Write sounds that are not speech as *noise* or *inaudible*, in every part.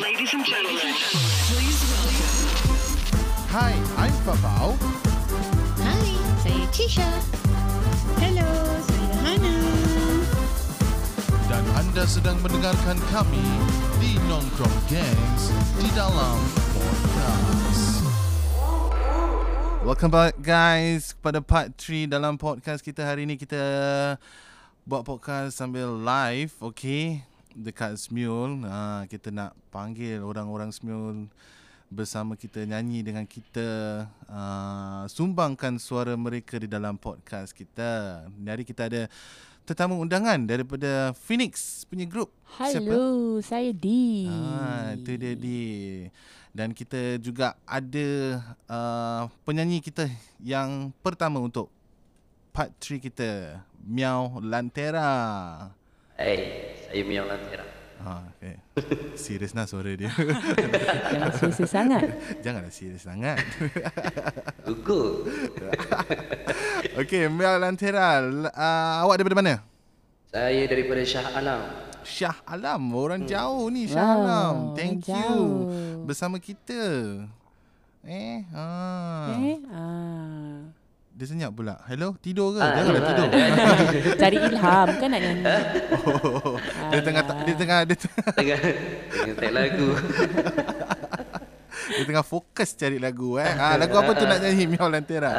Ladies and gentlemen, Hi, I'm Fafau. Hai, saya Trisha. Hello, saya Hana. Dan anda sedang mendengarkan kami di Nongkrong Gangs di dalam podcast. Welcome back guys kepada part 3 dalam podcast kita hari ni kita buat podcast sambil live, okay? Dekat Smule, ha, kita nak panggil orang-orang Smule bersama kita nyanyi dengan kita uh, sumbangkan suara mereka di dalam podcast kita. Hari kita ada tetamu undangan daripada Phoenix punya grup. Hello, saya Di. Ah, itu dia di. Dan kita juga ada uh, penyanyi kita yang pertama untuk part 3 kita, Miao Lantera. Hai, saya Miao Lantera. Ha, okay. Serius lah suara dia. *laughs* Jangan serius sangat. *laughs* Janganlah serius sangat. *laughs* Gugur. okay, Miao Lantera. Uh, awak daripada mana? Saya daripada Shah Alam. Syah Alam. Orang jauh ni Syah Wow, Alam. Thank you. jauh. Bersama kita. Eh, ha. Eh, ah. Dia senyap pula. Hello, tidur ke? Ah, Janganlah ah, tidur. *laughs* Cari ilham *laughs* kan nak nyanyi. Oh, dia tengah dia tengah dia tengah, *laughs* Tengah tengah tak lagu. dia tengah fokus cari lagu eh. Ah, lagu apa tu nak nyanyi Miao Lantera?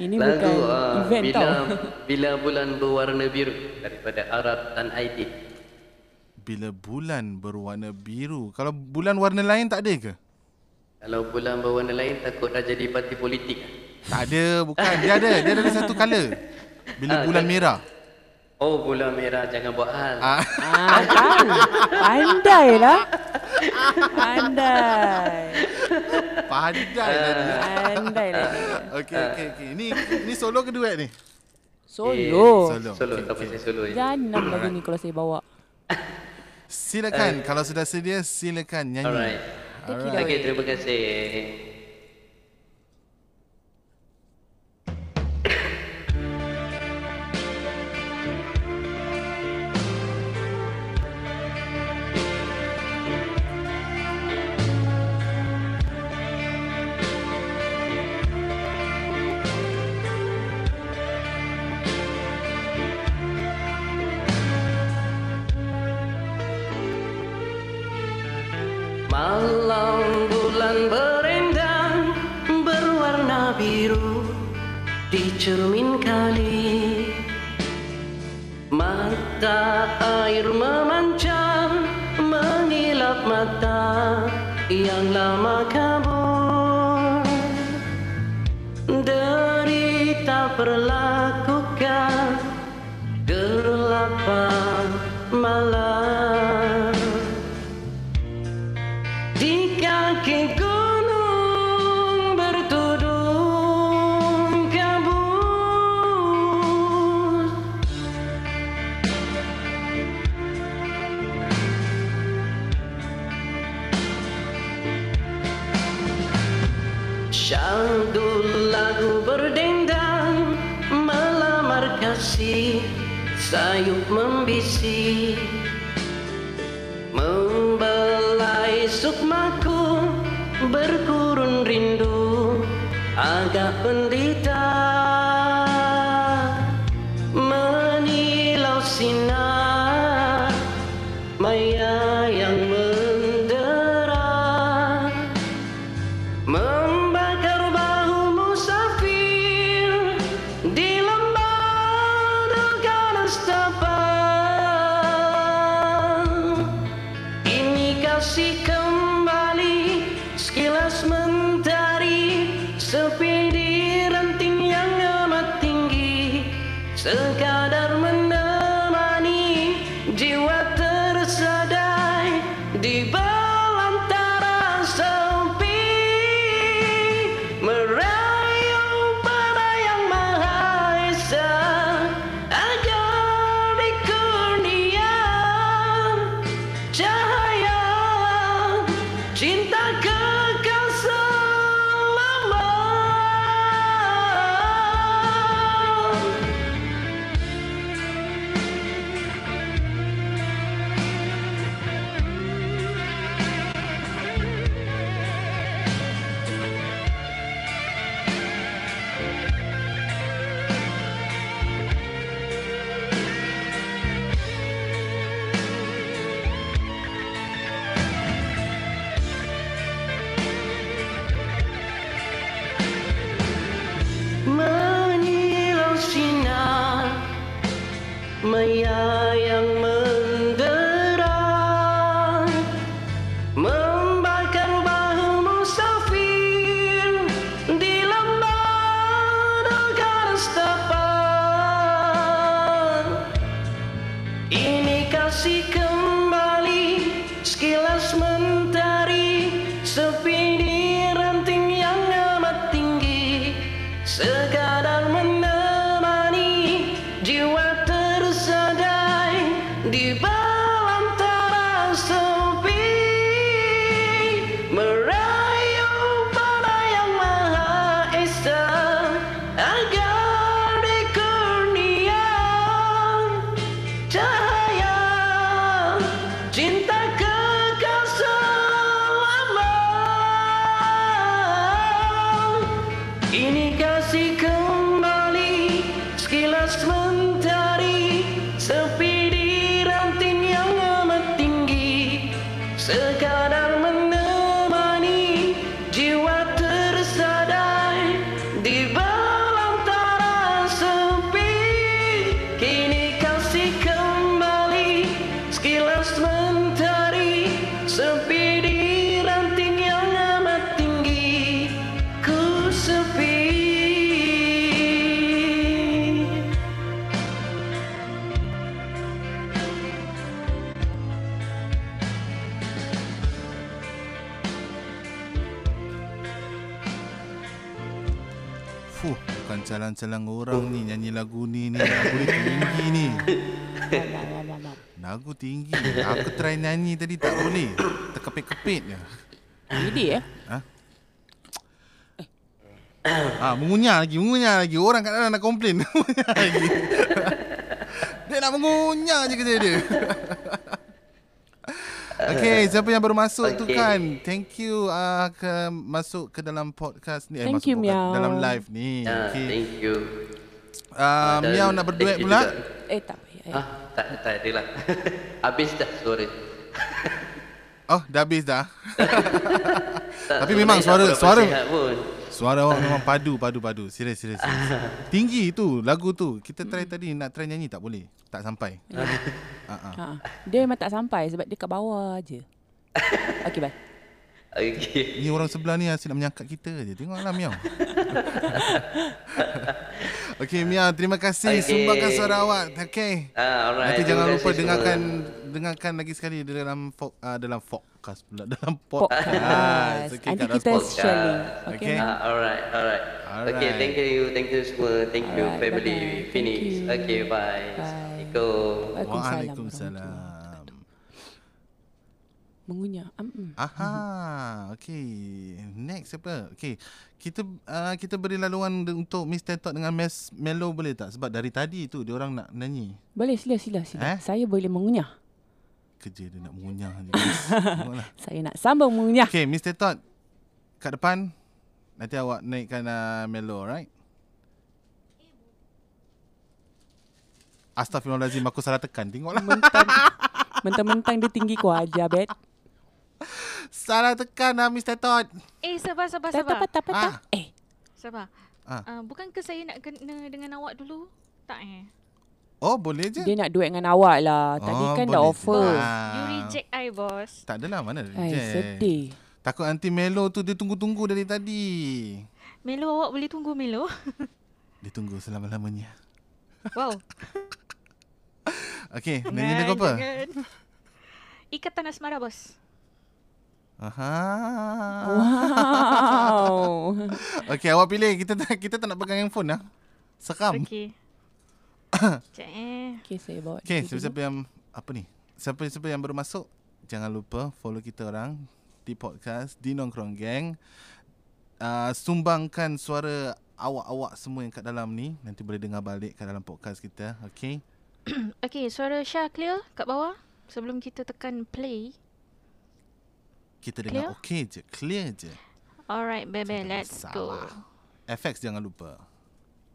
Ini lagu bukan ah, event bila tau. bila bulan berwarna biru daripada Arab dan Aidit. Bila bulan berwarna biru. Kalau bulan warna lain tak ada ke? Kalau bulan berwarna lain takut dah jadi parti politik. Tak ada, bukan. Dia ada. Dia ada satu color. Bila bulan merah. Oh, bulan merah jangan buat hal. Ah, Ah, tahu. Pandai lah. Pandai. pandai lah dia. Pandai lah dia. Okey, okey, okey. Ni ni solo ke duet ni? Solo. Solo. Solo, Okey, tak pasal solo je. Jangan lagu ni kalau saya bawa. Silakan. Kalau sudah sedia, silakan nyanyi. Alright. Okey, away. terima kasih. Mata air memancar mengilap mata. Yang lama kabur kasih Sayup membisik Membelai sukmaku Berkurun rindu. Agak pendita Aku try nyanyi tadi tak boleh. Terkepit-kepit je. Ini eh. Ah, mengunyah lagi, mengunyah lagi. Orang kat dalam nak komplain. *laughs* Mengunyah lagi. *laughs* dia nak mengunyah je kerja dia. *laughs* Okay, siapa yang baru masuk okay. tu kan? Thank you uh, ke masuk ke dalam podcast ni. Eh, Thank masuk you, Miao. Dalam live ni. Ah, Okay. thank you Uh, Miao nak berduet pula. juga. Eh tak payah. Eh. Ah, tak, tak ada lah Habis dah suara Oh, dah habis dah. *laughs* tak, Tapi memang suara- suara-. Suara awak memang *laughs* padu, padu, padu. Serius, serius, serius. *laughs* Tinggi tu lagu tu. Kita try tadi nak try nyanyi tak boleh. Tak sampai. Uh, uh. Ha. Dia memang tak sampai sebab dia kat bawah je. Okey, bye. Okay Ni orang sebelah ni asyik nak menyangkat kita je. Tengoklah Miao. *laughs* Okey Miao, terima kasih Okey. sumbangkan suara awak. Okey. ah, alright. Nanti Terima jangan lupa semua. dengarkan dengarkan lagi sekali dalam fo, uh, dalam podcast pula dalam Podcast. podcast. Okey, Nanti kat dalam kita podcast. sharing. Okay. Okey. Ah, alright, alright. Alright. Okay, thank you, thank you semua. Thank you, Alright, family bye-bye. Phoenix. Thank you. Okay, bye. Bye. Assalamualaikum. Waalaikumsalam. Waalaikumsalam. Mengunyah. Um, Aha, okey. Next siapa? Okey. Kita uh, kita beri laluan untuk Mr. Talk dengan Mes Melo boleh tak? Sebab dari tadi tu dia orang nak nyanyi. boleh sila sila Eh? sila. Saya boleh mengunyah. Kerja dia nak mengunyah je. *laughs* Saya nak sambung mengunyah. Okey, Mr. Todd kat depan. Nanti awak naikkan uh, Melo, alright? Astaghfirullahalazim aku salah tekan. Tengoklah. Mentang, mentang-mentang dia tinggi ku aja, bet. Salah tekan lah Mr. Todd. Eh, sabar, sabar, Tak sabar. apa tak apa tak. Ah. Eh, Sabar. Ah. Uh, bukan ke saya nak kena dengan awak dulu? Tak eh? Oh, boleh je. dia nak duet dengan awak lah. Tadi Oh, kan dah offer. je. You Ah. reject I, bos. Tak adalah mana Ai, reject. sedih. Takut nanti Melo tu dia tunggu-tunggu dari tadi. Melo, awak boleh tunggu Melo? *laughs* Dia tunggu selama-lamanya. wow. *laughs* Okey, *laughs* nyanyi lagu apa? Ikatan Asmara, bos. Aha. Wow. *laughs* Okey, awak pilih. Kita tak kita tak nak pegang handphone lah. Sekam. Okey. *coughs* Sekejap eh. Okey, saya bawa. Okey, dulu. siapa-siapa yang apa ni? Siapa-siapa yang baru masuk, jangan lupa follow kita orang di podcast di Nongkrong Gang. Uh, sumbangkan suara awak-awak semua yang kat dalam ni. Nanti boleh dengar balik kat dalam podcast kita. Okey. *coughs* Okey, suara Syah clear kat bawah? Sebelum kita tekan play. Kita dengar Clear? okey je, clear je. Alright, Tak ada let's go. masalah. FX jangan lupa.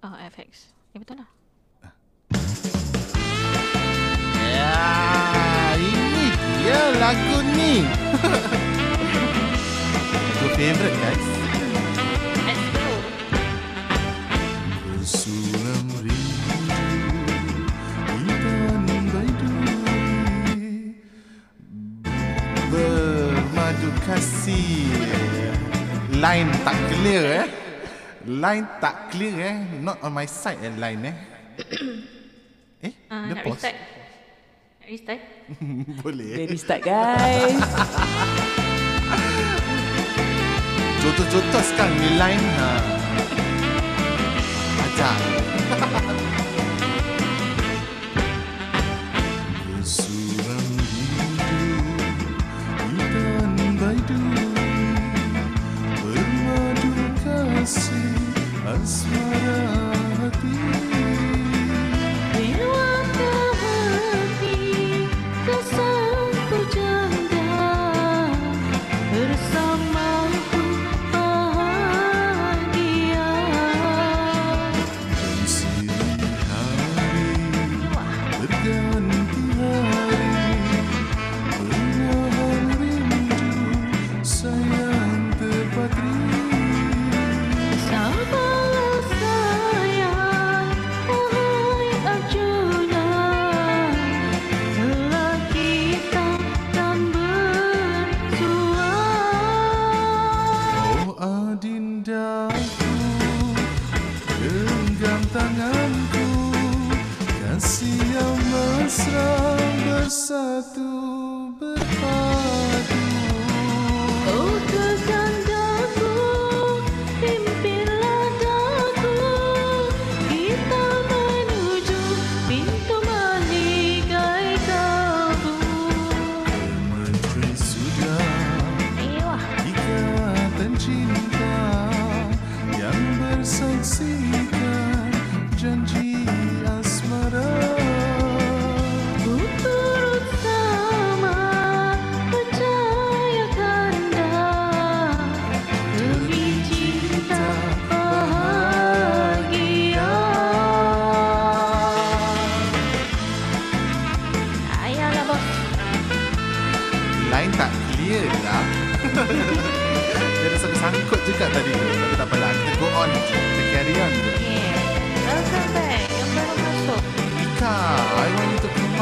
Oh, FX. Eh, betul lah. Ya, ini dia lagu ni. *laughs* lagu favorite guys. Let's go. Kasih line tak clear eh. Line tak clear eh. Not on my side eh line eh. *coughs* eh, Ah, dia nak pause. restart. Nak restart? *laughs* Boleh. Dari start guys. *laughs* Jotos-jotos kan ni line. Ha. Ajar. *laughs*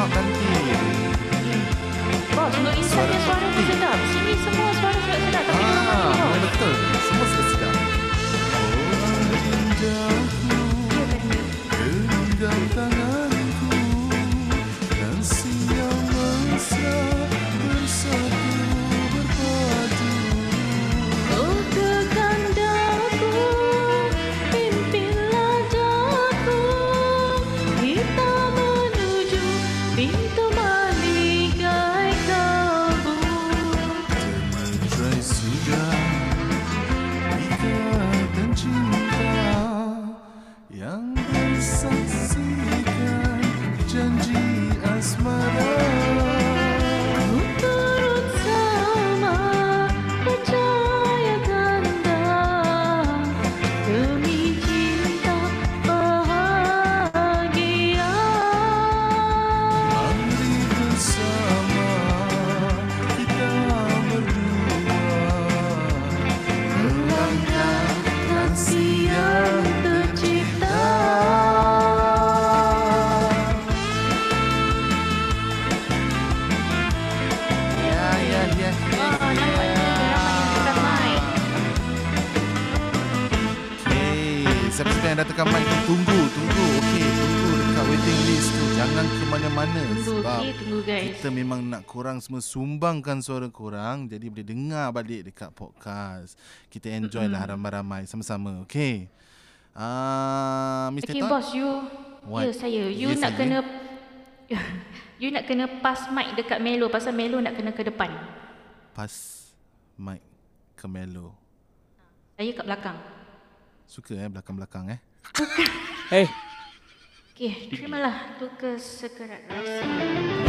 you to come up nanti Bos untuk insan yang suara tu sedap korang semua sumbangkan suara korang jadi boleh dengar balik dekat podcast. Kita enjoy lah ramai-ramai sama-sama. Okay. Ah, uh, Mr. Okay Todd. bos you What? Ya saya You Ya, nak saya. kena *laughs* You nak kena pass mic dekat Melo Pasal Melo nak kena ke depan Pas mic ke Melo. Saya kat belakang Suka eh belakang-belakang eh. Eh, Okay terimalah tu kesekerat rasa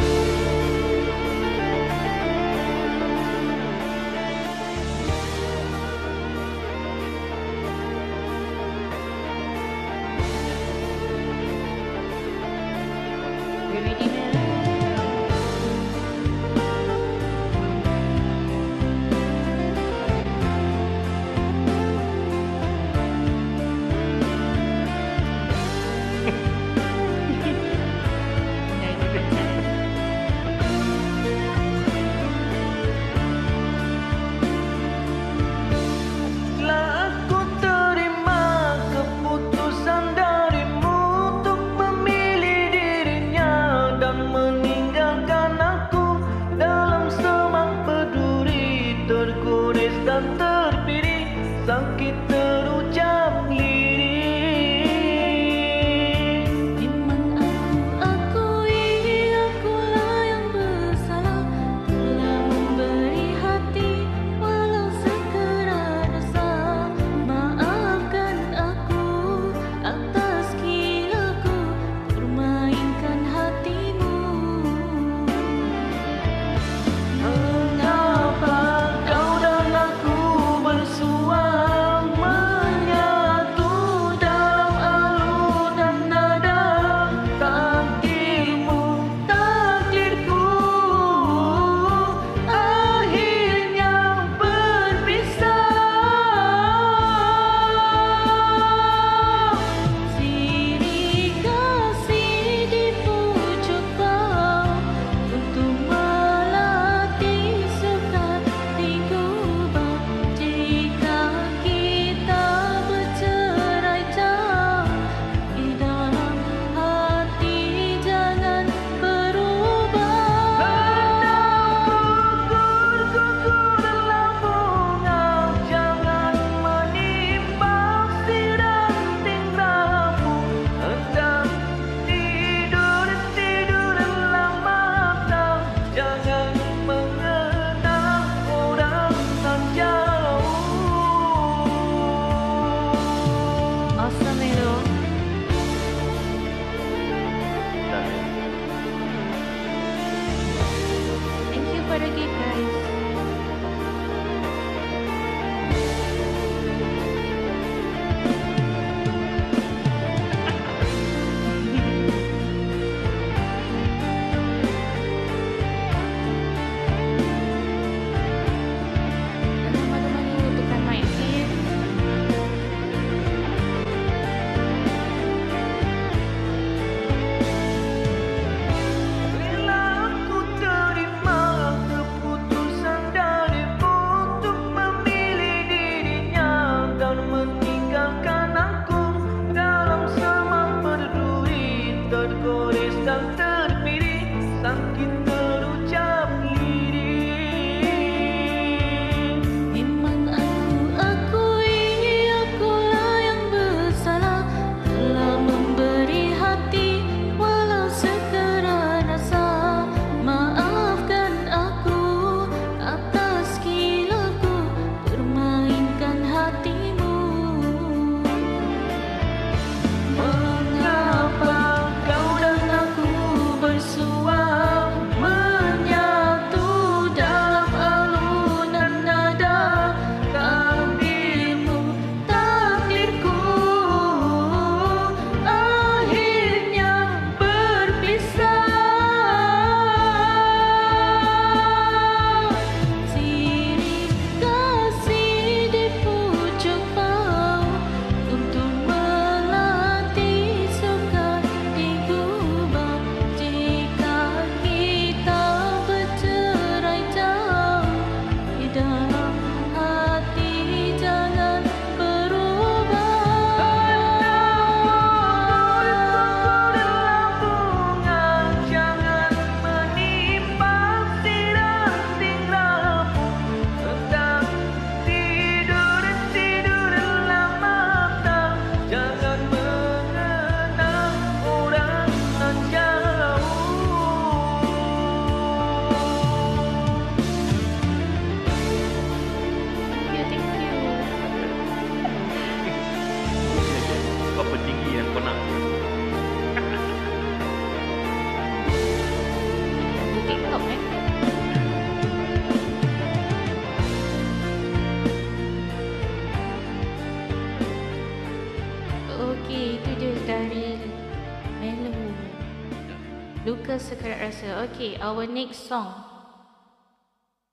sekarang rasa. Okay, our next song.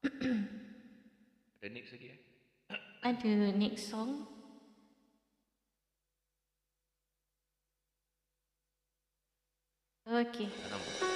*coughs* Ada next lagi eh? *coughs* Ada next song. Okay. Nampak.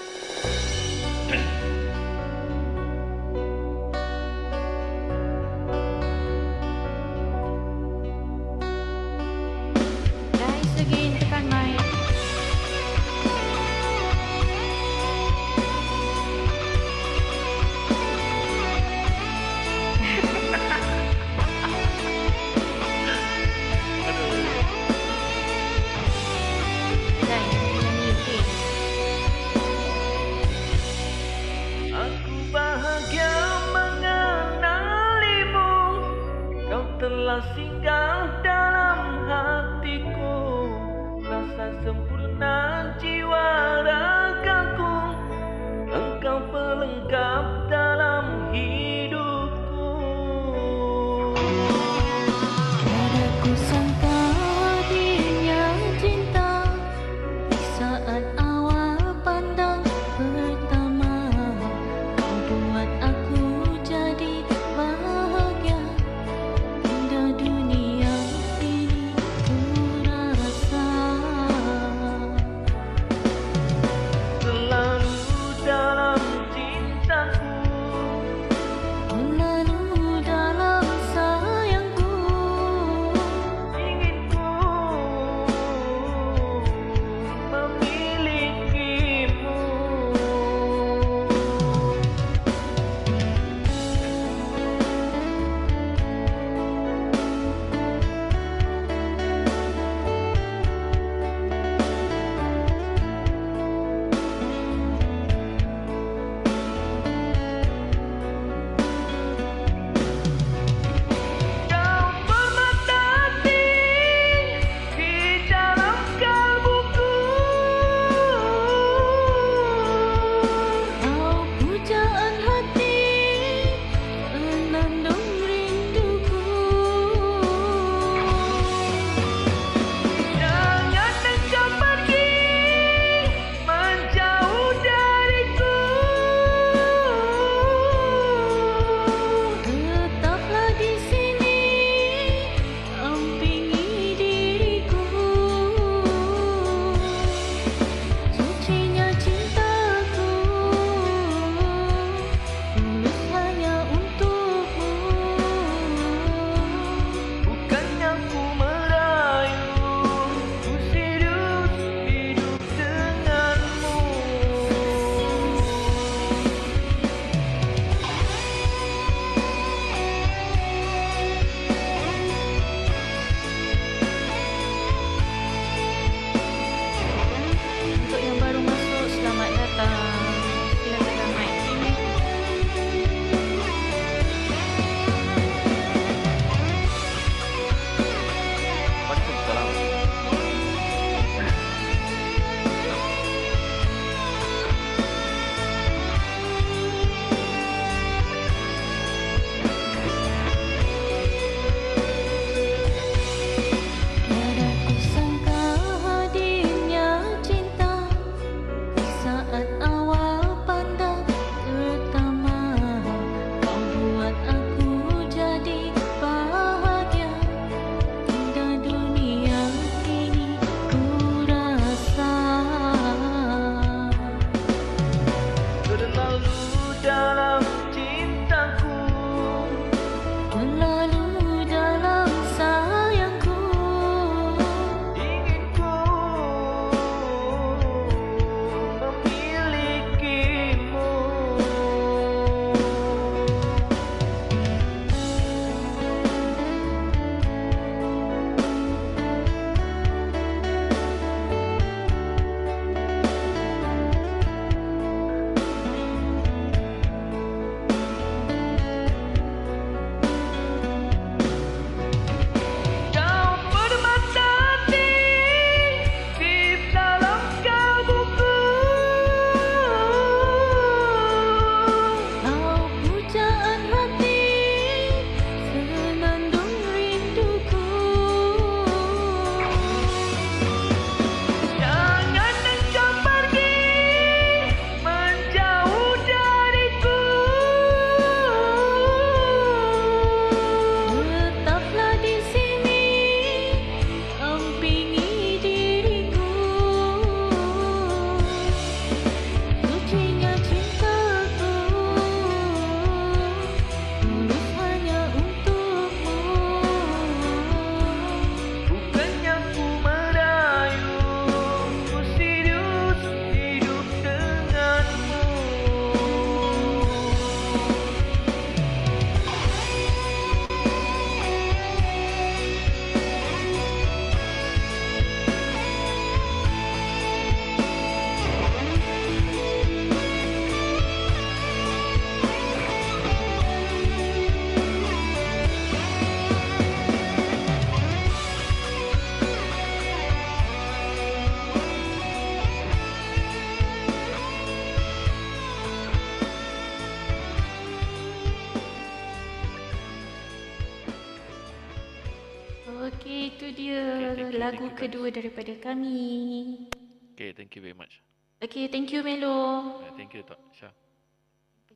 Lagu kedua daripada kami. Okay, thank you very much. Okey, thank you Melo. Uh, thank you, Tok Syah.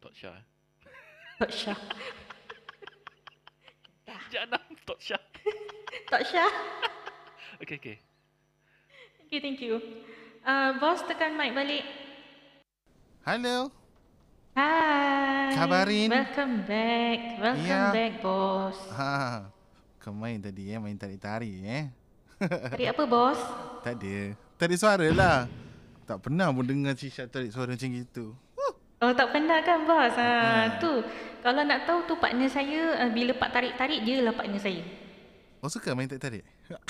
Tok Syah. eh? *laughs* Tok Syah. *laughs* Jangan Tok Syah. Tok Syah. Okay, okay. Okay, thank you. Uh, bos tekan mic balik. Hello. Hai. Khabarin? Welcome back. Welcome Ya. back, bos. Ha. *laughs* Kau main tadi eh, main tarik-tarik eh. Tarik apa, bos? tak ada. Tarik suara lah. Tak pernah pun dengar Cisha tarik suara macam gitu. Oh, tak pernah kan, bos? Ha, Hmm. tu. Kalau nak tahu tu partner saya, uh, bila pak tarik-tarik, dia lah partner saya. Oh suka main tarik-tarik? *laughs*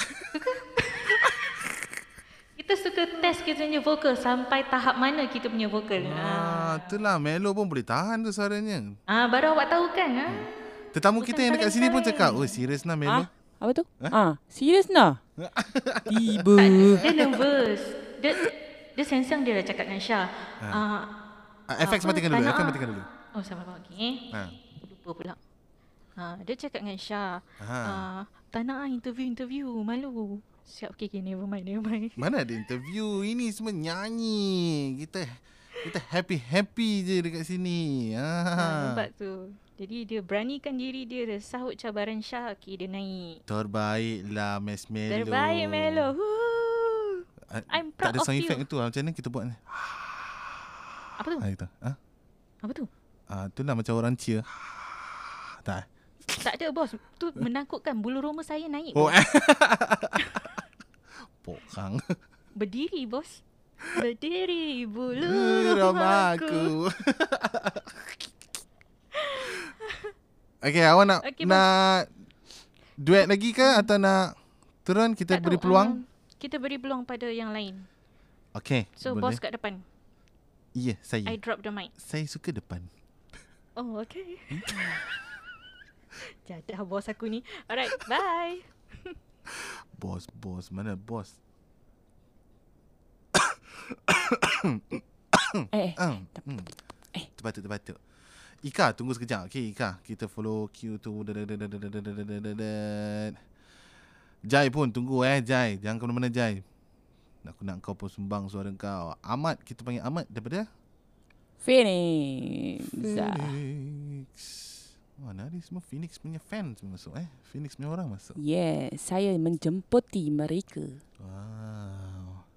Kita suka test kita punya vokal sampai tahap mana kita punya vokal. Ha. Ah, itulah Melo pun boleh tahan tu suaranya. Ah, baru awak tahu kan? Ha? Tetamu kita yang dekat sini pun cakap, "Oh, serius nah Melo." Ah, apa tu? Ah, serius nah. Tiba. Dia nervous. Dia dia sensang dia dah cakap dengan Syah. Ha. Ah, Ah, FX matikan dulu, FX matikan dulu. Oh, sabar sabar. Okey. Ha. Lupa pula. Ha, dia cakap dengan Syah. Ha. Ah, tak nak ah interview-interview, malu. Siap, okay, okay, never mind, never mind. *laughs* Mana ada interview Ini semua nyanyi Kita Kita happy-happy je dekat sini Ha. ha. Tu. Jadi dia beranikan diri dia, dia sahut cabaran Syah, okay, dia naik. Terbaiklah Mes Melo Terbaik Melo. Woo. Ah, I'm Tak proud ada of sound you. effect tu ah. Macam mana kita buat ni Apa tu? ha, gitu. Ha? Apa tu? Ah, tu lah macam orang cheer Tak eh? Tak ada bos. Tu menakutkan bulu roma saya naik. Oh bos. eh *laughs* Pokang Berdiri bos. Berdiri bulu Ramaku romaku. *laughs* Okay awak nak bos. Nak Duet lagi ke Atau nak Turun kita Tak beri tahu, peluang um, kita beri peluang pada yang lain. Okay So boleh. bos kat depan. Ya saya I drop the mic. Saya suka depan Oh, okay. *laughs* Jadah bos aku ni. Alright, bye. *laughs* Bos Bos Mana bos *coughs* Eh, eh. Ah, hmm. Terbatuk terbatuk Ika tunggu sekejap. Okay Ika Kita follow Q tu. Jai pun tunggu eh Jai. Jangan ke mana-mana Jai. Aku nak kau pun sumbang suara kau. Ahmad Kita panggil Ahmad. Daripada? Phoenix. Phoenix. Mana ni semua Phoenix punya fan semua masuk eh? Phoenix punya orang masuk. Yes yeah, Saya menjemputi mereka. Wow.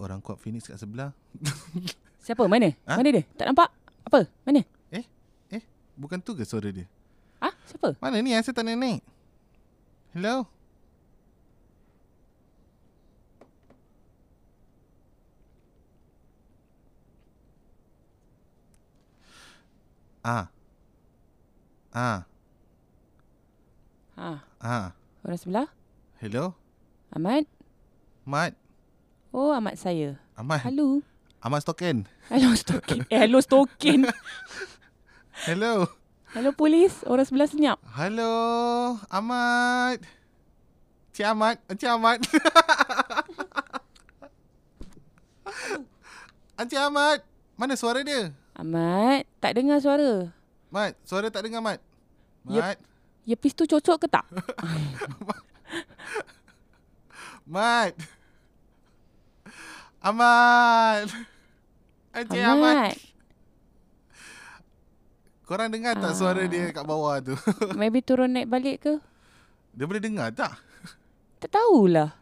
Orang kuat Phoenix kat sebelah. Siapa? Mana? Ha? Mana dia? Tak nampak? Apa? Mana? Eh? Eh? Bukan tu ke suara dia? Ah, siapa? Mana ni? Saya tak nak naik. Hello? Ah. Ah. Ha, Ah. orang sebelah? Hello? Ahmad? Mat. Oh, Ahmad saya. Ahmad. Halo. Ahmad Stoken. Hello Stokin. Eh, hello Stokin. *laughs* Hello. Hello polis. Orang sebelah senyap. Hello. Ahmad. Cik Ahmad. Encik Ahmad. *laughs* Encik Ahmad. Mana suara dia? Ahmad, tak dengar suara. Mat, suara tak dengar Mat. Mat. Earpiece tu cocok ke tak? Mat. *laughs* Ahmad. Encik Ahmad. Ahmad. *laughs* Korang dengar tak suara dia kat bawah tu? *laughs* Maybe turun naik balik ke? dia boleh dengar tak? Tak tahulah.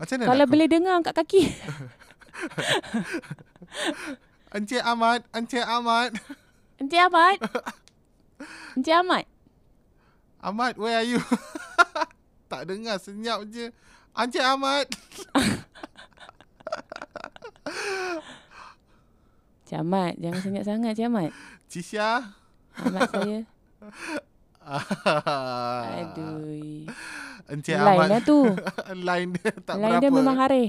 Macam mana Kalau nak boleh dengar angkat kaki. *laughs* Encik Ahmad, Encik Ahmad. Encik Ahmad. Encik Ahmad. Ahmad, where are you? tak dengar, senyap je. Encik Ahmad. Ahmad. Jangan senyap sangat Encik Ahmad. Cisha. Ahmad saya. *laughs* Aduh. Encik Lain Ahmad. lah tu. *laughs* Line dia tak Lain berapa. dia memang harih.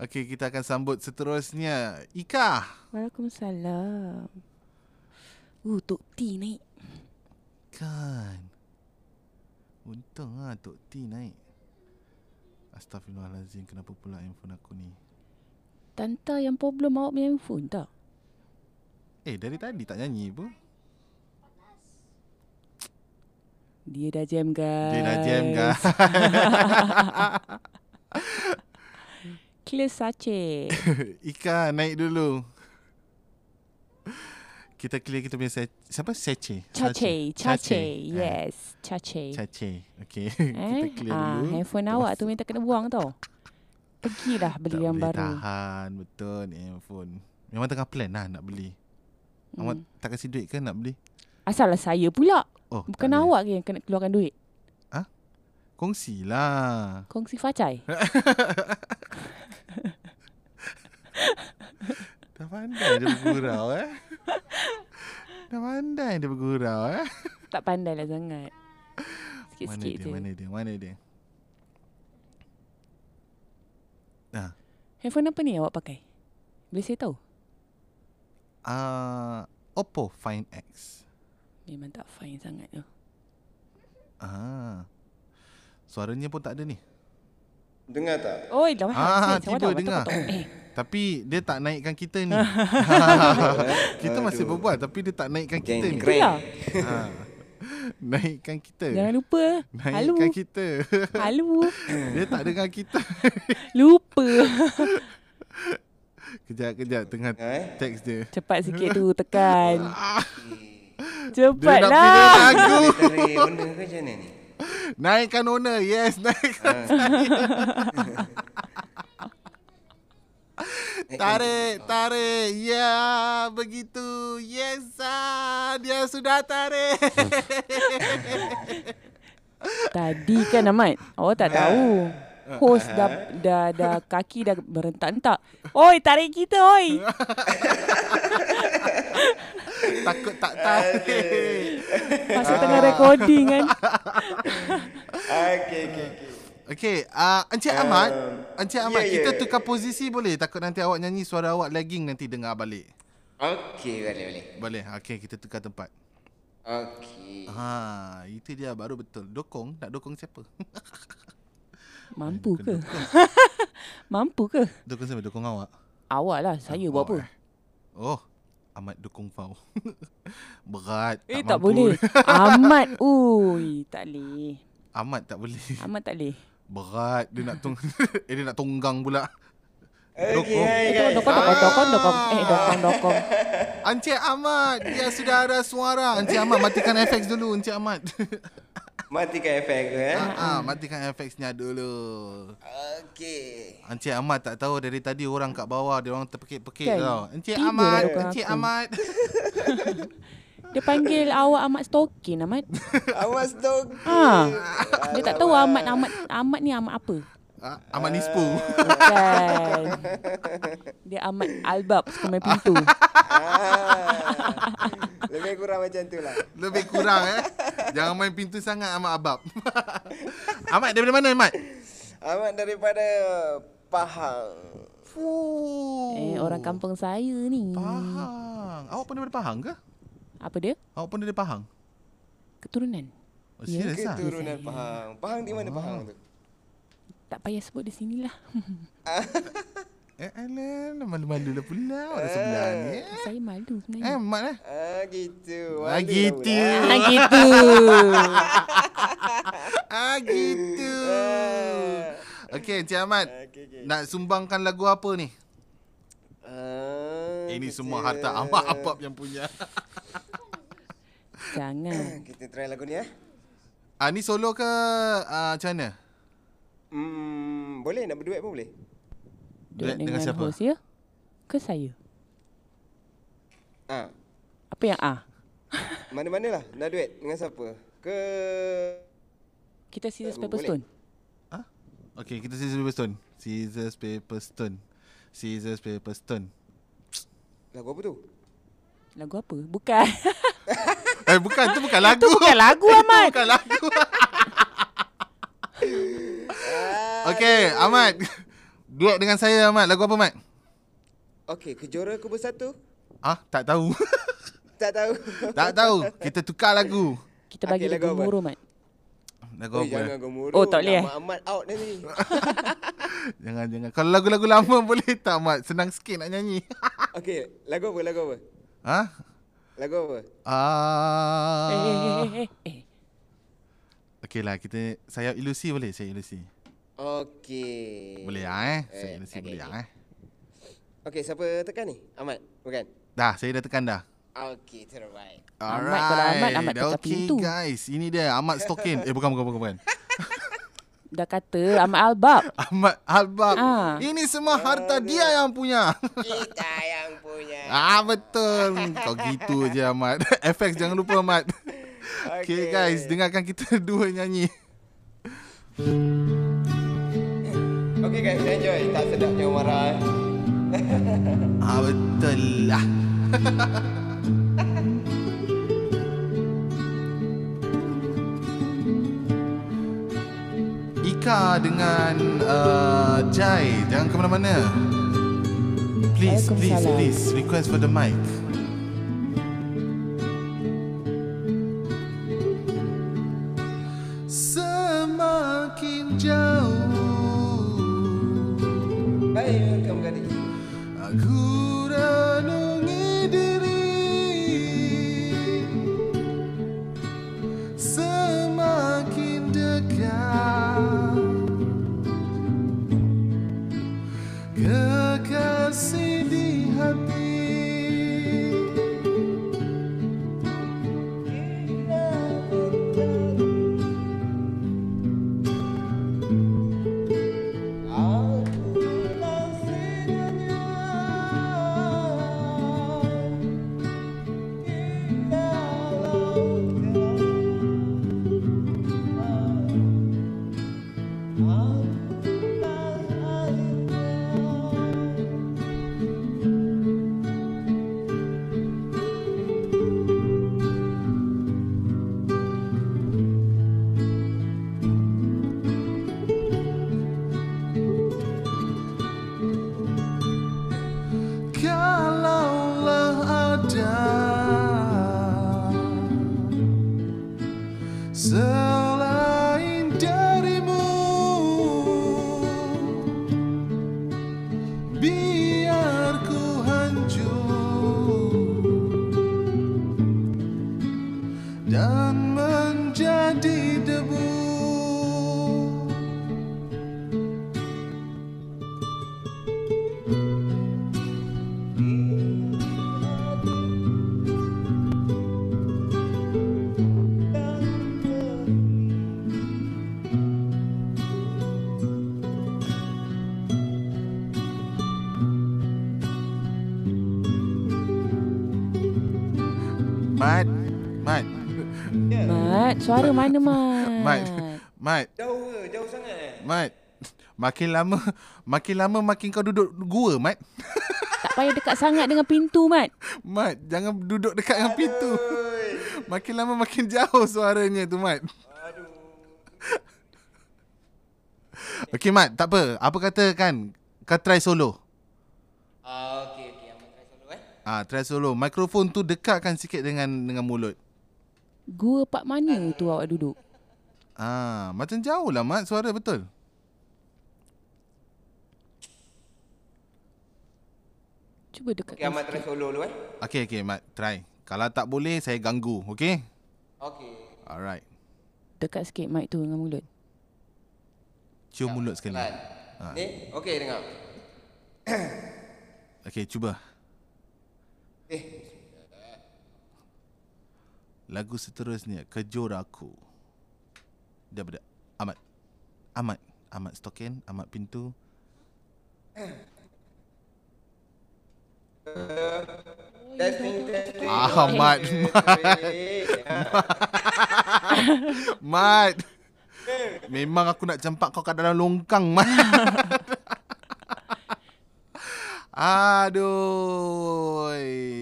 Okey, kita akan sambut seterusnya. Ika. Waalaikumsalam. Uh, Tok T naik. Kan. Untung lah Tok T naik. Astaghfirullahalazim, kenapa pula handphone aku ni? Tanta yang problem awak punya handphone tak? Eh, dari tadi tak nyanyi pun. Dia dah jam guys. Dia dah jam guys. *laughs* Clear sace. *laughs* Ika naik dulu. Kita clear kita punya se- siapa? Seche. Cace. Cace. Yes. Cace. Cace. Okey. *laughs* Eh? kita clear ah, dulu. handphone awak tu minta kena buang tau. Pergilah beli tak yang boleh baru. tahan betul ni handphone. Memang tengah plan lah nak beli. Hmm. Awak tak kasih duit ke nak beli? Asallah saya pula. Oh, Bukan awak ke yang kena keluarkan duit. Kongsi lah. Kongsi facai. *laughs* Dah pandai dia bergurau eh. Dah pandai dia bergurau eh. tak pandai lah sangat. Mana Sikit-sikit dia, je. mana dia, mana dia. Ah, Handphone apa ni awak pakai? Boleh saya tahu? Uh, Oppo Find X. Memang tak fine sangat tu. Ah. Suaranya pun tak ada ni. Dengar tak? Oi, dah Ah, tiba dengar. Eh, Tapi dia tak naikkan kita ni. *laughs* *laughs* kita masih Aduh. berbual tapi dia tak naikkan kita ni. Geng. itulah. Ha. *laughs* Naikkan kita. Jangan lupa. Halo. Naikkan kita. Halo. dia tak dengar kita. Lupa. Kejap-kejap tengah Eh? teks dia. Cepat sikit tu tekan. *laughs* *laughs* Dia nak pilih Cepatlah. lagu. Tarik benda ke macam mana ni? Naikkan owner. Yes, naikkan. *laughs* Tarik, tarik. Ya, begitu. Yes, ah, dia sudah tarik. Tadi kan Ahmad, awak tak tahu. Hos dah, dah, dah kaki dah berentak-entak. Oi, tarik kita, oi. *laughs* Takut tak tarik. Masa tengah recording kan. *laughs* Okey, okey, okey. Okey, uh, Encik Ahmad, Encik Ahmad, ya, ya, kita ya. tukar posisi boleh? Takut nanti awak nyanyi suara awak lagging nanti dengar balik. Okey, boleh, boleh. Boleh. Okey, kita tukar tempat. Okey. Ha, itu dia baru betul. Dokong, nak dokong siapa? *laughs* Mampu ke? *laughs* Mampu ke? dokong siapa? Dokong awak. Awak lah, saya buat apa? Oh, Ahmad dokong Fau. *laughs* Berat. Eh, tak tak boleh. *laughs* Ahmad, ui, tak boleh. Ahmad tak boleh. Ahmad tak boleh. Berat dia nak tung eh, dia nak tunggang pula. Dokong. Itu dokong, dokong, dokong, dokong. Eh, dokong, dokong. Encik Ahmad, dia sudah ada suara. Encik Ahmad matikan FX dulu Encik Ahmad. Matikan efek tu eh. ah, matikan FX-nya dulu. Okey. Encik Ahmad tak tahu dari tadi orang kat bawah dia orang terpekik-pekik Kan? tau. Encik Tiga Ahmad, lah Encik aku. Ahmad. *laughs* Dia panggil awak Ahmad Stokin, Ahmad. Awas dong. Ha. Dia tak tahu Ahmad Ahmad Ahmad ni Ahmad apa. Ah, Ahmad Nispu. Bukan. Dia Ahmad Albab suka main pintu. Ah. *laughs* Lebih kurang macam tu lah. Lebih kurang eh. Jangan main pintu sangat Ahmad Abab. *laughs* Ahmad daripada mana Ahmad? Ahmad daripada Pahang. Fuh. Eh, orang kampung saya ni. Pahang. Awak pun daripada Pahang ke? Apa dia? Awak pun dari Pahang? Keturunan. Oh, serius ah? Keturunan Pahang. Pahang di mana Pahang tu? Tak payah sebut di sinilah. *laughs* Eh, alah, malu-malu lah pula orang sebelah ni. Eh, Saya malu eh sebenarnya. Eh? Ah gitu. Ah, Malu gitu. lah pula. Ah gitu. *laughs* Ah, gitu. Ah. Okey, Encik Ahmad. Okey okey. Nak sumbangkan lagu apa ni? Ah, Ini kita- semua harta Ahmad Abab yang punya. Jangan. Kita try lagu ni eh. Ah, ni solo ke ah, macam mana? Hmm, boleh nak berduet pun boleh. Duet dengan dengan, siapa? host ya? Ke saya? Ah, Apa yang *laughs* A? mana-mana lah nak duet dengan siapa? Ke Kita scissors paper boleh. stone. Ah? Okey, kita scissors paper stone. Scissors paper stone. Scissors paper stone. lagu apa tu? Lagu apa? Bukan. *laughs* Eh bukan tu bukan lagu. Itu bukan lagu *laughs* Itu Ahmad. bukan lagu. Okey, Ahmad. *laughs* Duet dengan saya Ahmad. Lagu apa Ahmad? Okey, kejora kubur satu? Ah, tak tahu. *laughs* Tak tahu. tak tahu. Kita tukar lagu. Kita bagi Okey, lagu lagu apa? muru mat. Lagu Oh, apa? jangan gemuruh. Oh, tak boleh, eh? Ahmad out nanti. *laughs* Jangan jangan. Kalau lagu-lagu lama boleh tak Ahmad? Senang sikit nak nyanyi. Okey, lagu apa? Lagu apa? ha? Lagu apa? Ah. Eh, eh, eh, eh, eh. Okey lah kita saya ilusi boleh? Saya ilusi. Okey. Boleh ah eh? Saya Eh, ilusi okey, boleh okey. ah eh. Okey, siapa tekan ni? Ahmad, bukan? Dah, saya dah tekan dah. Okey, terbaik. Ahmad, kalau Ahmad, Ahmad tekan okay, pintu. guys. Ini dia Ahmad Stokin. *laughs* eh bukan bukan bukan bukan. *laughs* Dah kata Ahmad Albab. *laughs* Ahmad Albab. Ah. Ini semua harta dia yang punya. Kita yang punya. ah betul. Kau gitu je Ahmad. FX jangan lupa Ahmad. Okay. Okey. guys, dengarkan kita dua nyanyi. Okey guys, enjoy. Tak sedap jangan marah. eh. *laughs* Ah betul lah. *laughs* Ika dengan uh, Jai Jangan ke mana-mana Please, please, please Request for the mic suara mana Mat? Mat. Mat. Jauh ke? Jauh sangat. Mat. Makin lama makin lama makin kau duduk gua, Mat. Tak payah dekat sangat dengan pintu Mat. Mat, jangan duduk dekat dengan pintu. Makin lama makin jauh suaranya tu, Mat. Okey, Mat, tak apa. Apa kata kan kau try solo. Ah, okey okey. Amat try solo eh. Ah, try solo. Mikrofon tu dekatkan sikit dengan dengan mulut. Gua part mana tu awak duduk? Ah, macam jauh lah, Mat. Suara betul. Cuba dekat. Okey, Amat try solo dulu eh. Okey, okey, Mat. Try. Kalau tak boleh, saya ganggu. Okey? Okey. Alright. Dekat sikit mic tu dengan mulut. Cium mulut sekali. Ha. Ni, okey dengar. Okey, cuba. Eh, Lagu seterusnya, Kejor Aku. Daripada Ahmad. Ahmad. Ahmad Stoken, Ahmad Pintu. testing testing. Ahmad. Mat. Memang aku nak campak kau kat dalam longkang, Mat. Aduh.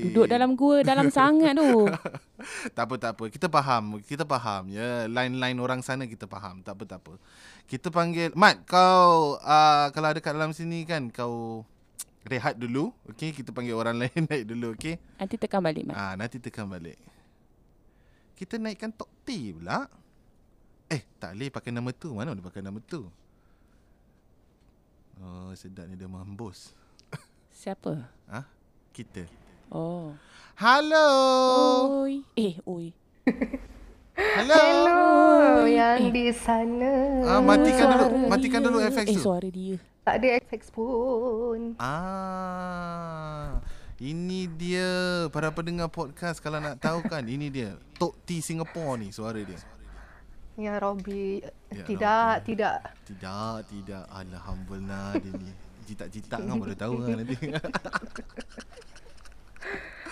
Duduk dalam gua dalam sangat tu. *laughs* tak apa, tak apa. Kita faham. Kita faham. Ya, line-line orang sana kita faham. Tak apa, tak apa. Kita panggil... Mat, kau... Uh, kalau ada kat dalam sini kan, kau rehat dulu. Okay, kita panggil orang *laughs* lain naik dulu. Okay. Nanti tekan balik Mat. Ah, nanti tekan balik. Kita naikkan Tok T pula. Eh, tak boleh pakai nama tu. Mana boleh pakai nama tu? Oh, sedap ni dia menghembus. Siapa? Ah, kita. Oh. Hello. Oi. Eh, oi. Hello. Hello yang di sana. Ah, matikan dulu, Suara matikan dulu dia. FX Eh, tu. suara dia. Tak ada FX pun. Ah. Ini dia para pendengar podcast kalau nak tahu kan ini dia Tok T Singapore ni suara dia. Ya Robby. Ya, tidak, Robby. tidak. Tidak, tidak. Alhamdulillah dia ni. Jitak-jitak kan baru tahu kan nanti. *laughs*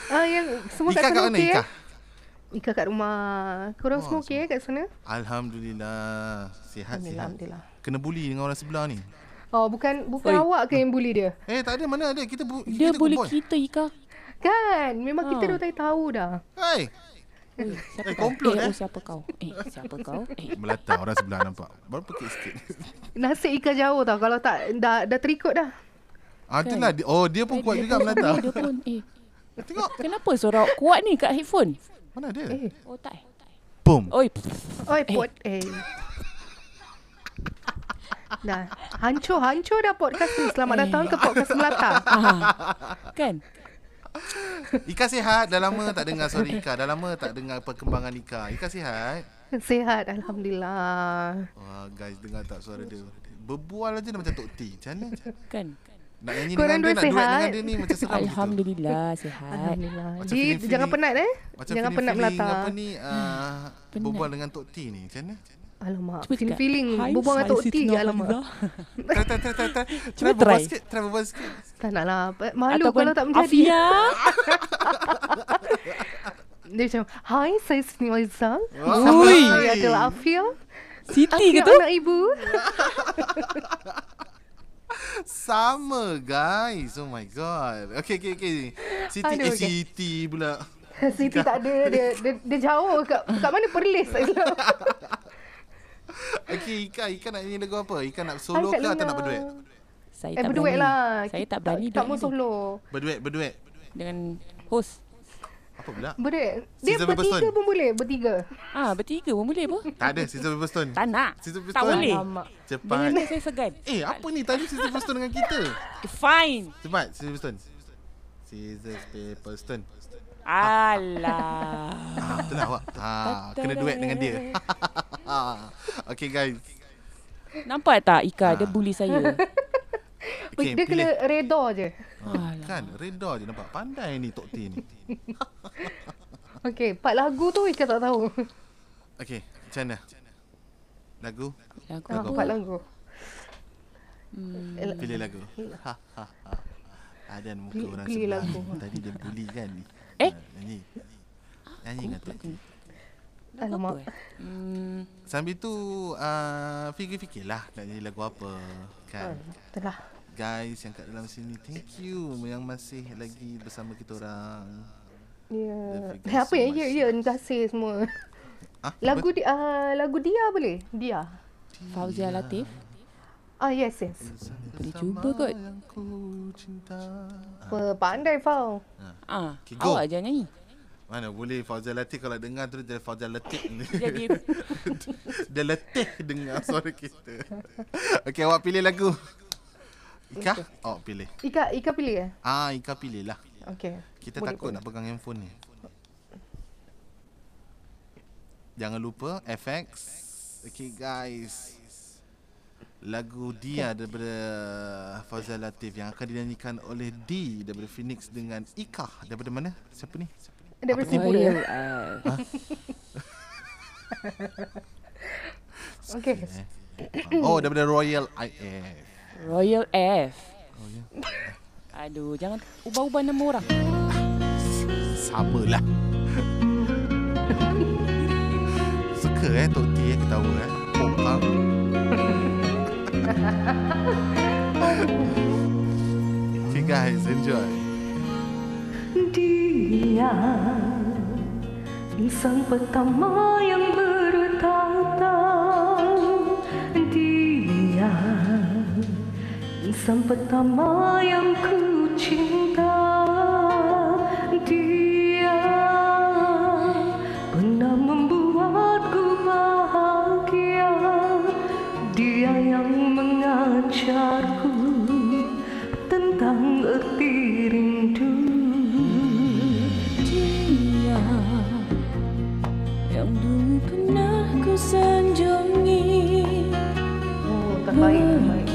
Ah yang semua Ika kat kat sana mana okey Ika? eh? Ika kat rumah. Korang Oh, semua okey eh kat sana? Alhamdulillah. Sihat, sihat. Alhamdulillah. Kena bully dengan orang sebelah ni. Oh bukan bukan Oi. awak ke yang bully dia? Eh, tak ada. Mana ada. Kita, bu- Dia kita boleh good boy. kita Ika. Kan? Memang kita Ha. dah tahu tahu dah. Hai. *laughs* Siapa Eh, kau? komplot, eh, eh. oh, siapa kau? Eh, siapa kau? Eh, *laughs* Melata orang sebelah nampak. Baru pekik sikit. *laughs* Nasib Ika jauh tau kalau tak dah dah terikut dah. Ah, itulah. Dia- Oh, dia pun kuat dia juga pun, melata. Dia pun. Eh, Tengok. kenapa suara kuat ni kat headphone? Mana dia? Eh, Oh, tak. eh. Boom. Oi. oi pot eh. Dah hancur-hancur dah podcast ni. Selamat datang ke podcast Melata. Ah, kan? *laughs* Ika sihat. Dah lama tak dengar suara Ika. Dah lama tak dengar perkembangan Ika. Ika sihat. Sihat alhamdulillah. Wah, guys dengar tak suara dia? Berbual aja dia macam Tok T. Macam mana? Kan? Nak nyanyi Korang dengan dia, nak duet sihat? dengan dia ni macam seram gitu. Alhamdulillah *laughs* sihat. Alhamdulillah. Macam Ji feeling-feeling- jangan penat eh. Macam jangan penat feeling-feeling Melata. Apa ni? Uh, Penat. berbual dengan Tok T ni. Macam mana? Alamak, Cuba feeling cakap, feeling "Hai, berbual dengan Tok T Siti alamak. Nurhaliza." Try, try, try, try, try. Cuba Try sikit. Try berbual sikit. Tak nak lah. Malu Ataupun kalau tak menjadi. Afia. *laughs* Dia macam, Hai, saya Siti Nurhaliza. Ui. Saya adalah Afia. Siti ke tu? anak ibu. *laughs* Sama guys. Oh my god. Okay, okay, okay. Siti, Aduh, eh, okay. Siti pula. *laughs* Siti tak ada. Dia, dia, dia jauh. Kat, kat mana Perlis? *laughs* Okay, Ika. Ika nak nyanyi lagu apa? Ika nak solo Kak ke atau nak berduet? Saya Eh, tak berduet berani. lah. Saya tak berani Tak duet mau solo. Berduet, berduet. Dengan host. Apa pula? Berduet. Dia Caesar bertiga Pepperstone. pun boleh. Bertiga. Ah, bertiga pun boleh apa? Tak ada Sister Pepperstone. Tak nak. Sister Tak Pepperstone. boleh. Alamak. Cepat. Dengan saya segan. Eh, apa ni? Tadi Sister Pepperstone dengan kita. Fine. Cepat, Pepperstone. Scissors, paper, stone. Alah. Ah, itulah awak. Ah, kena duet dengan dia. *laughs* okay guys. Nampak tak Ika dia Ah. bully saya. *laughs* Okay, dia kena reda je. Ah, kan, reda je nampak. Pandai ni Tok T ni. *laughs* Okay, part lagu tu Ika tak tahu. Okay, macam mana? Lagu? Lagu apa? part lagu. Hmm. Pilih lagu. Ha, ha, ha. Ada muka Pilih- orang pilih sebelah lagu. Tadi dia bully kan. Eh? Ah, Nyanyi. Nyanyi dengan Tok T. Alamak. Apa, eh? Hmm, Sambil tu uh, fikir-fikirlah nak nyanyi lagu apa kan. Itulah. Guys yang kat dalam sini thank you yang masih lagi bersama kita orang. Ya. You Eh, apa so ya? Ya, ya. Terima kasih semua. Ah, Lagu di, uh, lagu dia boleh? Dia. Fauzia Latif. Ah, yes, yes. Boleh cuba kot. Apa, pandai, Fau. Ah, Okay, go. awak je nyanyi. Mana boleh Fauzal Latif kalau dengar terus jadi Fauzal Latif ni. *laughs* Jadi *laughs* Dia letih dengar suara kita. Okey, awak pilih lagu. Ika, awak pilih. Ika, Ika pilih eh? Ah, Ika pilih lah. Okay. Kita Boleh, takut boleh. nak pegang handphone ni. Jangan lupa FX. Okay guys. Lagu Dia daripada Fazal Latif yang akan dinyanyikan oleh D daripada Phoenix dengan Ika daripada mana? Siapa ni? Daripada uh, *laughs* Okay. Eh. Oh, daripada Royal IF. Royal F. Oh, ya. Aduh, jangan ubah-ubah nama orang. Samalah. Suka eh Tok T eh ketawa eh. *laughs* Okay guys, enjoy. Dia Insan pertama yang bertata Dia Insan pertama yang ku cinta mengajarku Tentang erti rindu Dia yang dulu pernah ku sanjungi Oh, terbaik,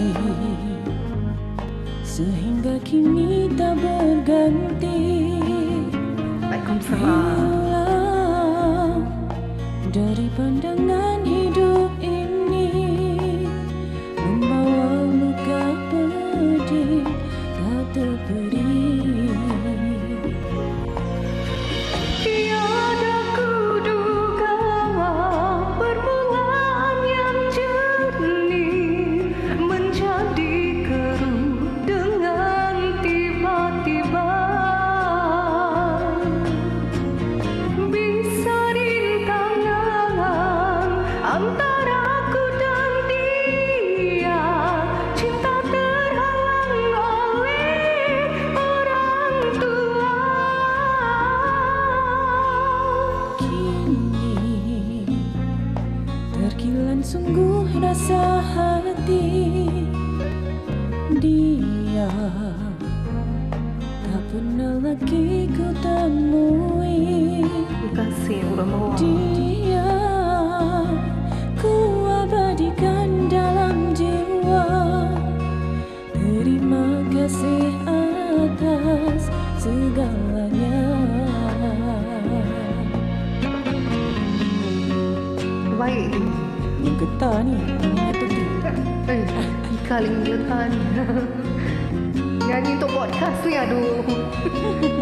sehingga kini tak berganti. Waalaikumsalam. Dari pandangan Ika lagi letan *laughs* Nyanyi untuk podcast ni aduh *laughs*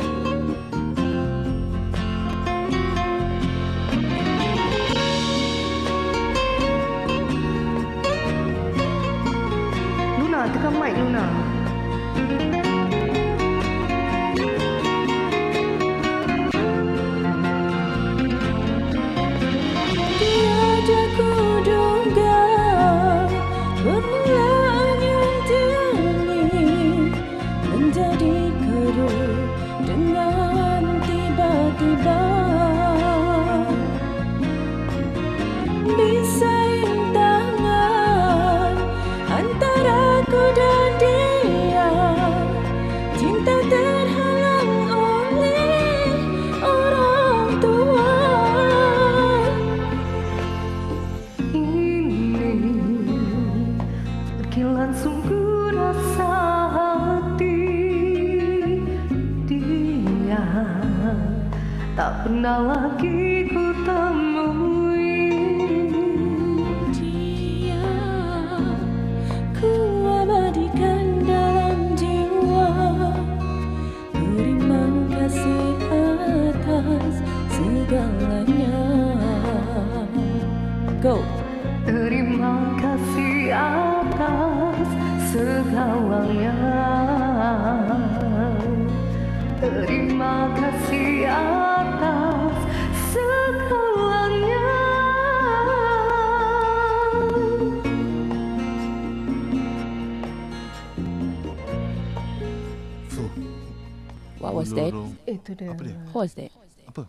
Itu dia Apa dia? What was that? Apa?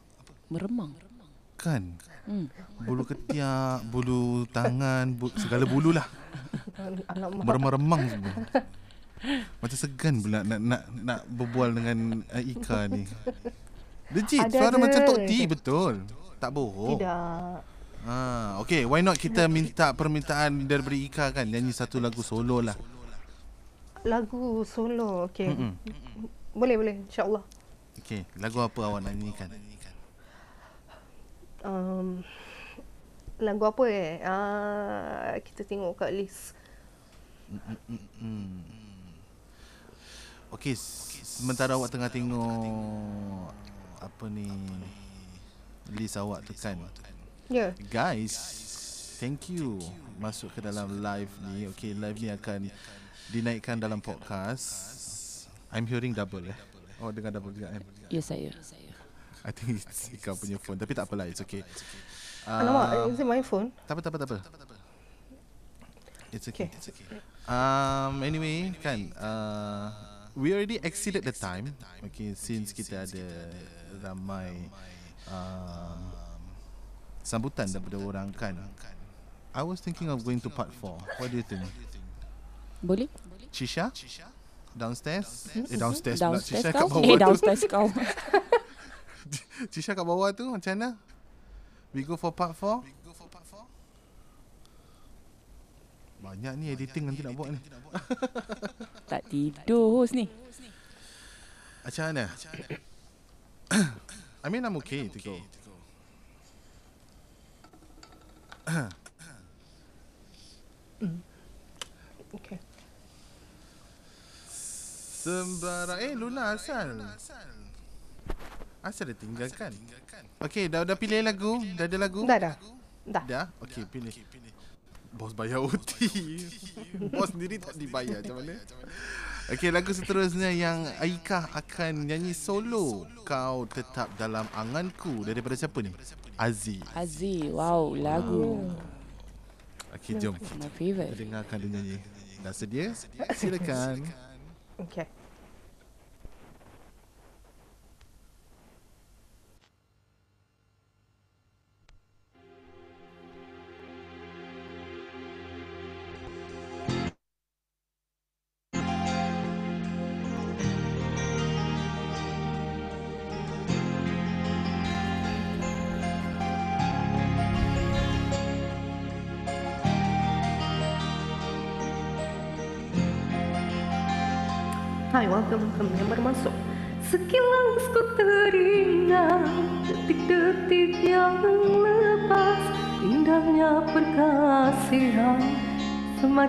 Meremang. Kan? Hmm. Bulu ketiak, bulu tangan, bu, segala bulu lah. Meremang-remang semua. Macam segan pula nak nak nak berbual dengan uh, Ika ni. Legit, Ada suara ke? macam Tok T betul. Tak bohong. Tidak Ah, okay, why not kita minta permintaan daripada Ika kan nyanyi satu lagu solo lah. Lagu solo Okay Mm-mm. Boleh boleh InsyaAllah Okay, lagu apa awak nak nyanyikan? um, Lagu apa eh uh, Kita tengok kat list Hmm. Okay, s- sementara awak tengah tengok apa ni list awak tu kan. Ya yeah. Guys, thank you masuk ke dalam live ni. Okay, live ni akan dinaikkan dalam podcast. I'm hearing double eh. Oh, dengar double juga kan? Ya saya. I think it's Ika punya phone. Tapi tak apalah, it's okay. Alamak Is it my phone Tak apa, tak apa, tak apa. It's okay. It's okay. Um, anyway, kan, uh, we already exceeded the time. Okay, since kita ada ramai um, sambutan daripada orang kan. I was thinking of going to part 4. What do you think? Boleh? Chisha? Downstairs? Eh, downstairs, pula. Downstairs kat kau? bawah Eh, tu. downstairs kau. *laughs* Chisha kat bawah tu macam mana? We go for part 4? Banyak ni editing nanti nak buat ni. *laughs* tak tidur host ni. Macam mana? I mean I'm okay to go. Okay Sembarang Eh Luna asal? Asal. Dia tinggalkan? Okay dah dah pilih lagu? Dah ada lagu? Dah dah. Dah. Dah. Okay pilih. Bos bayar OT. *laughs* Bos sendiri tak dibayar Macam mana? Okay lagu seterusnya yang Aika akan nyanyi solo. Kau tetap dalam anganku. Daripada siapa ni? Aziz. Aziz. Wow, lagu. Okay jom. My Kita favourite. dengarkan dia nyanyi. Dah sedia? Silakan Okay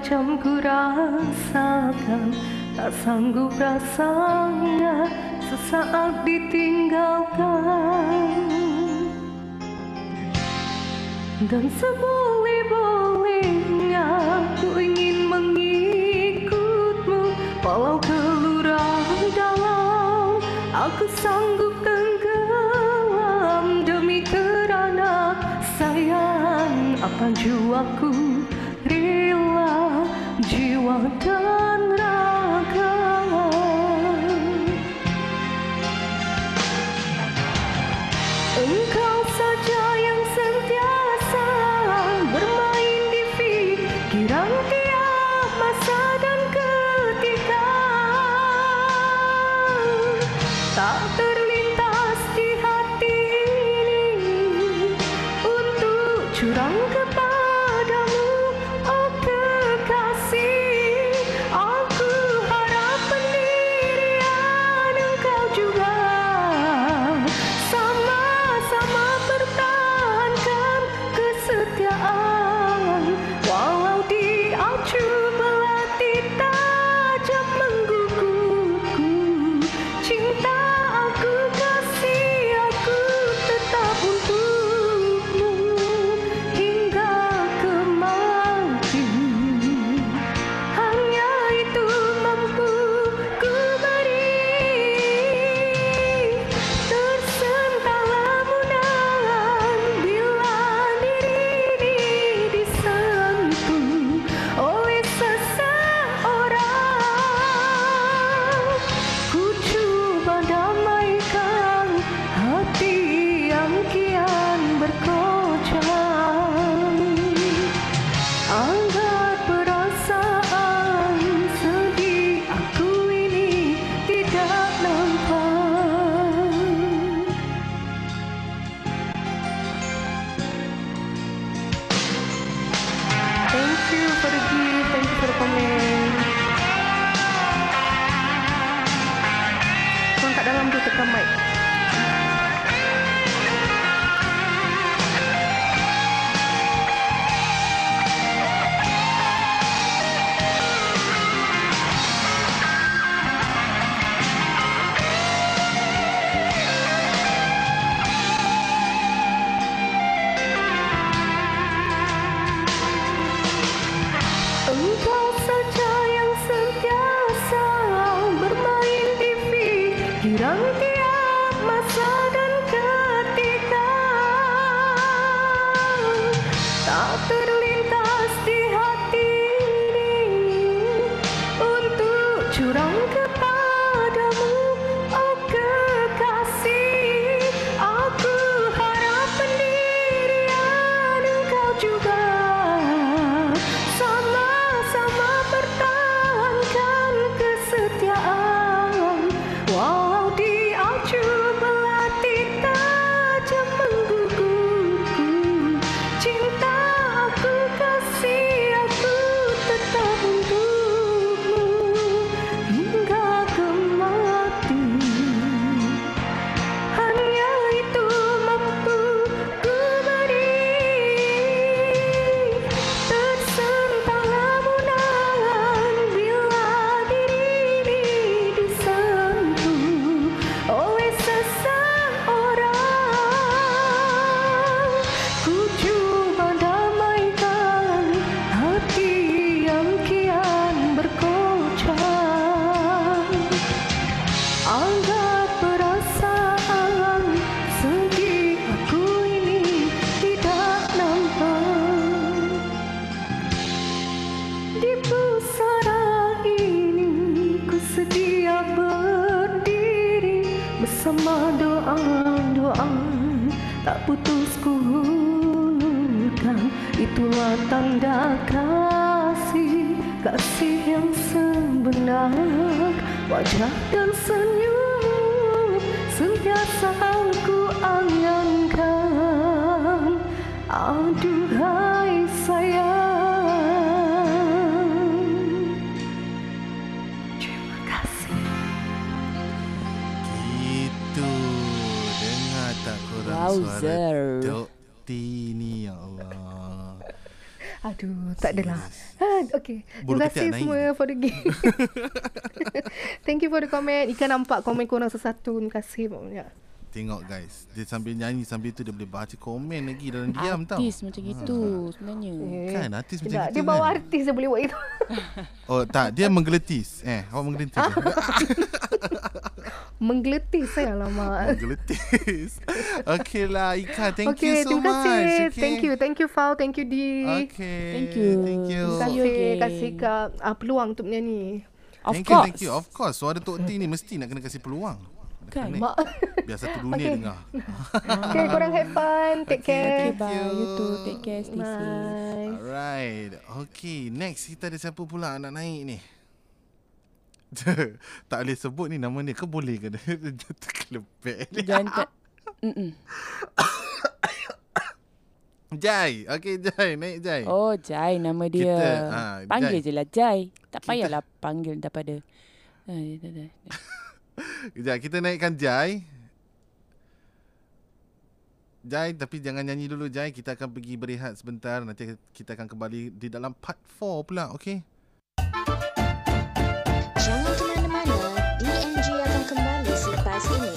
semacam ku rasakan tak sanggup rasanya sesaat ditinggalkan. Dan seboleh-bolehnya ku ingin mengikutmu Walau kelurang dalam Aku sanggup tenggelam Demi kerana sayang Apa jiwaku Aduhai sayang Terima kasih Gitu Dengar tak korang Wowzer. suara Dok T ni Ya Allah Aduh, tak adalah. Ha, okay. Bulu Terima kasih ketiak naik. semua for the game. *laughs* Thank you for the comment. Ika nampak komen korang sesatu. Terima kasih banyak. Tengok guys Dia sambil nyanyi Sambil tu dia boleh baca komen lagi Dalam diam tau Artis macam itu sebenarnya. Kan artis macam Tak, gitu dia bawa kan artis dia boleh buat itu. *laughs* Oh tak Dia menggeletis Eh awak menggeletis Ah. *laughs* Menggeletis saya lama. Menggeletis Okay lah Ika Thank okay, you so terima kasih. much okay. Thank you. Thank you, Fau. Thank you, Di. Okay Thank you. Thank you Terima kasih again. kasih uh, peluang untuk menyanyi. Of thank course. you, thank you. Of course, suara Tok T ni mesti nak kena kasih peluang. Kan? Connect. Mak. Biar satu dunia Okay. dengar. *laughs* okay, korang have fun. Take Okay, care. Okay, Thank bye. you. You too. Take care. Stay safe. Bye. Alright. Okay, next kita ada siapa pula nak naik ni? *laughs* tak boleh sebut ni nama dia ke boleh ke? *laughs* Dia terkelepek ni. Jangan tak. Jai. Okay, Jai. Naik Jai. Oh, Jai nama dia. Kita, ha, panggil Jai. je lah Jai. Tak Kita- payahlah panggil daripada. Ah, dah, dah, dah. Kejap, kita naikkan Jai. Jai, tapi jangan nyanyi dulu Jai. Kita akan pergi berehat sebentar. Nanti kita akan kembali di dalam part 4 pula, okey? Jangan ke mana-mana. DNG akan kembali selepas ini.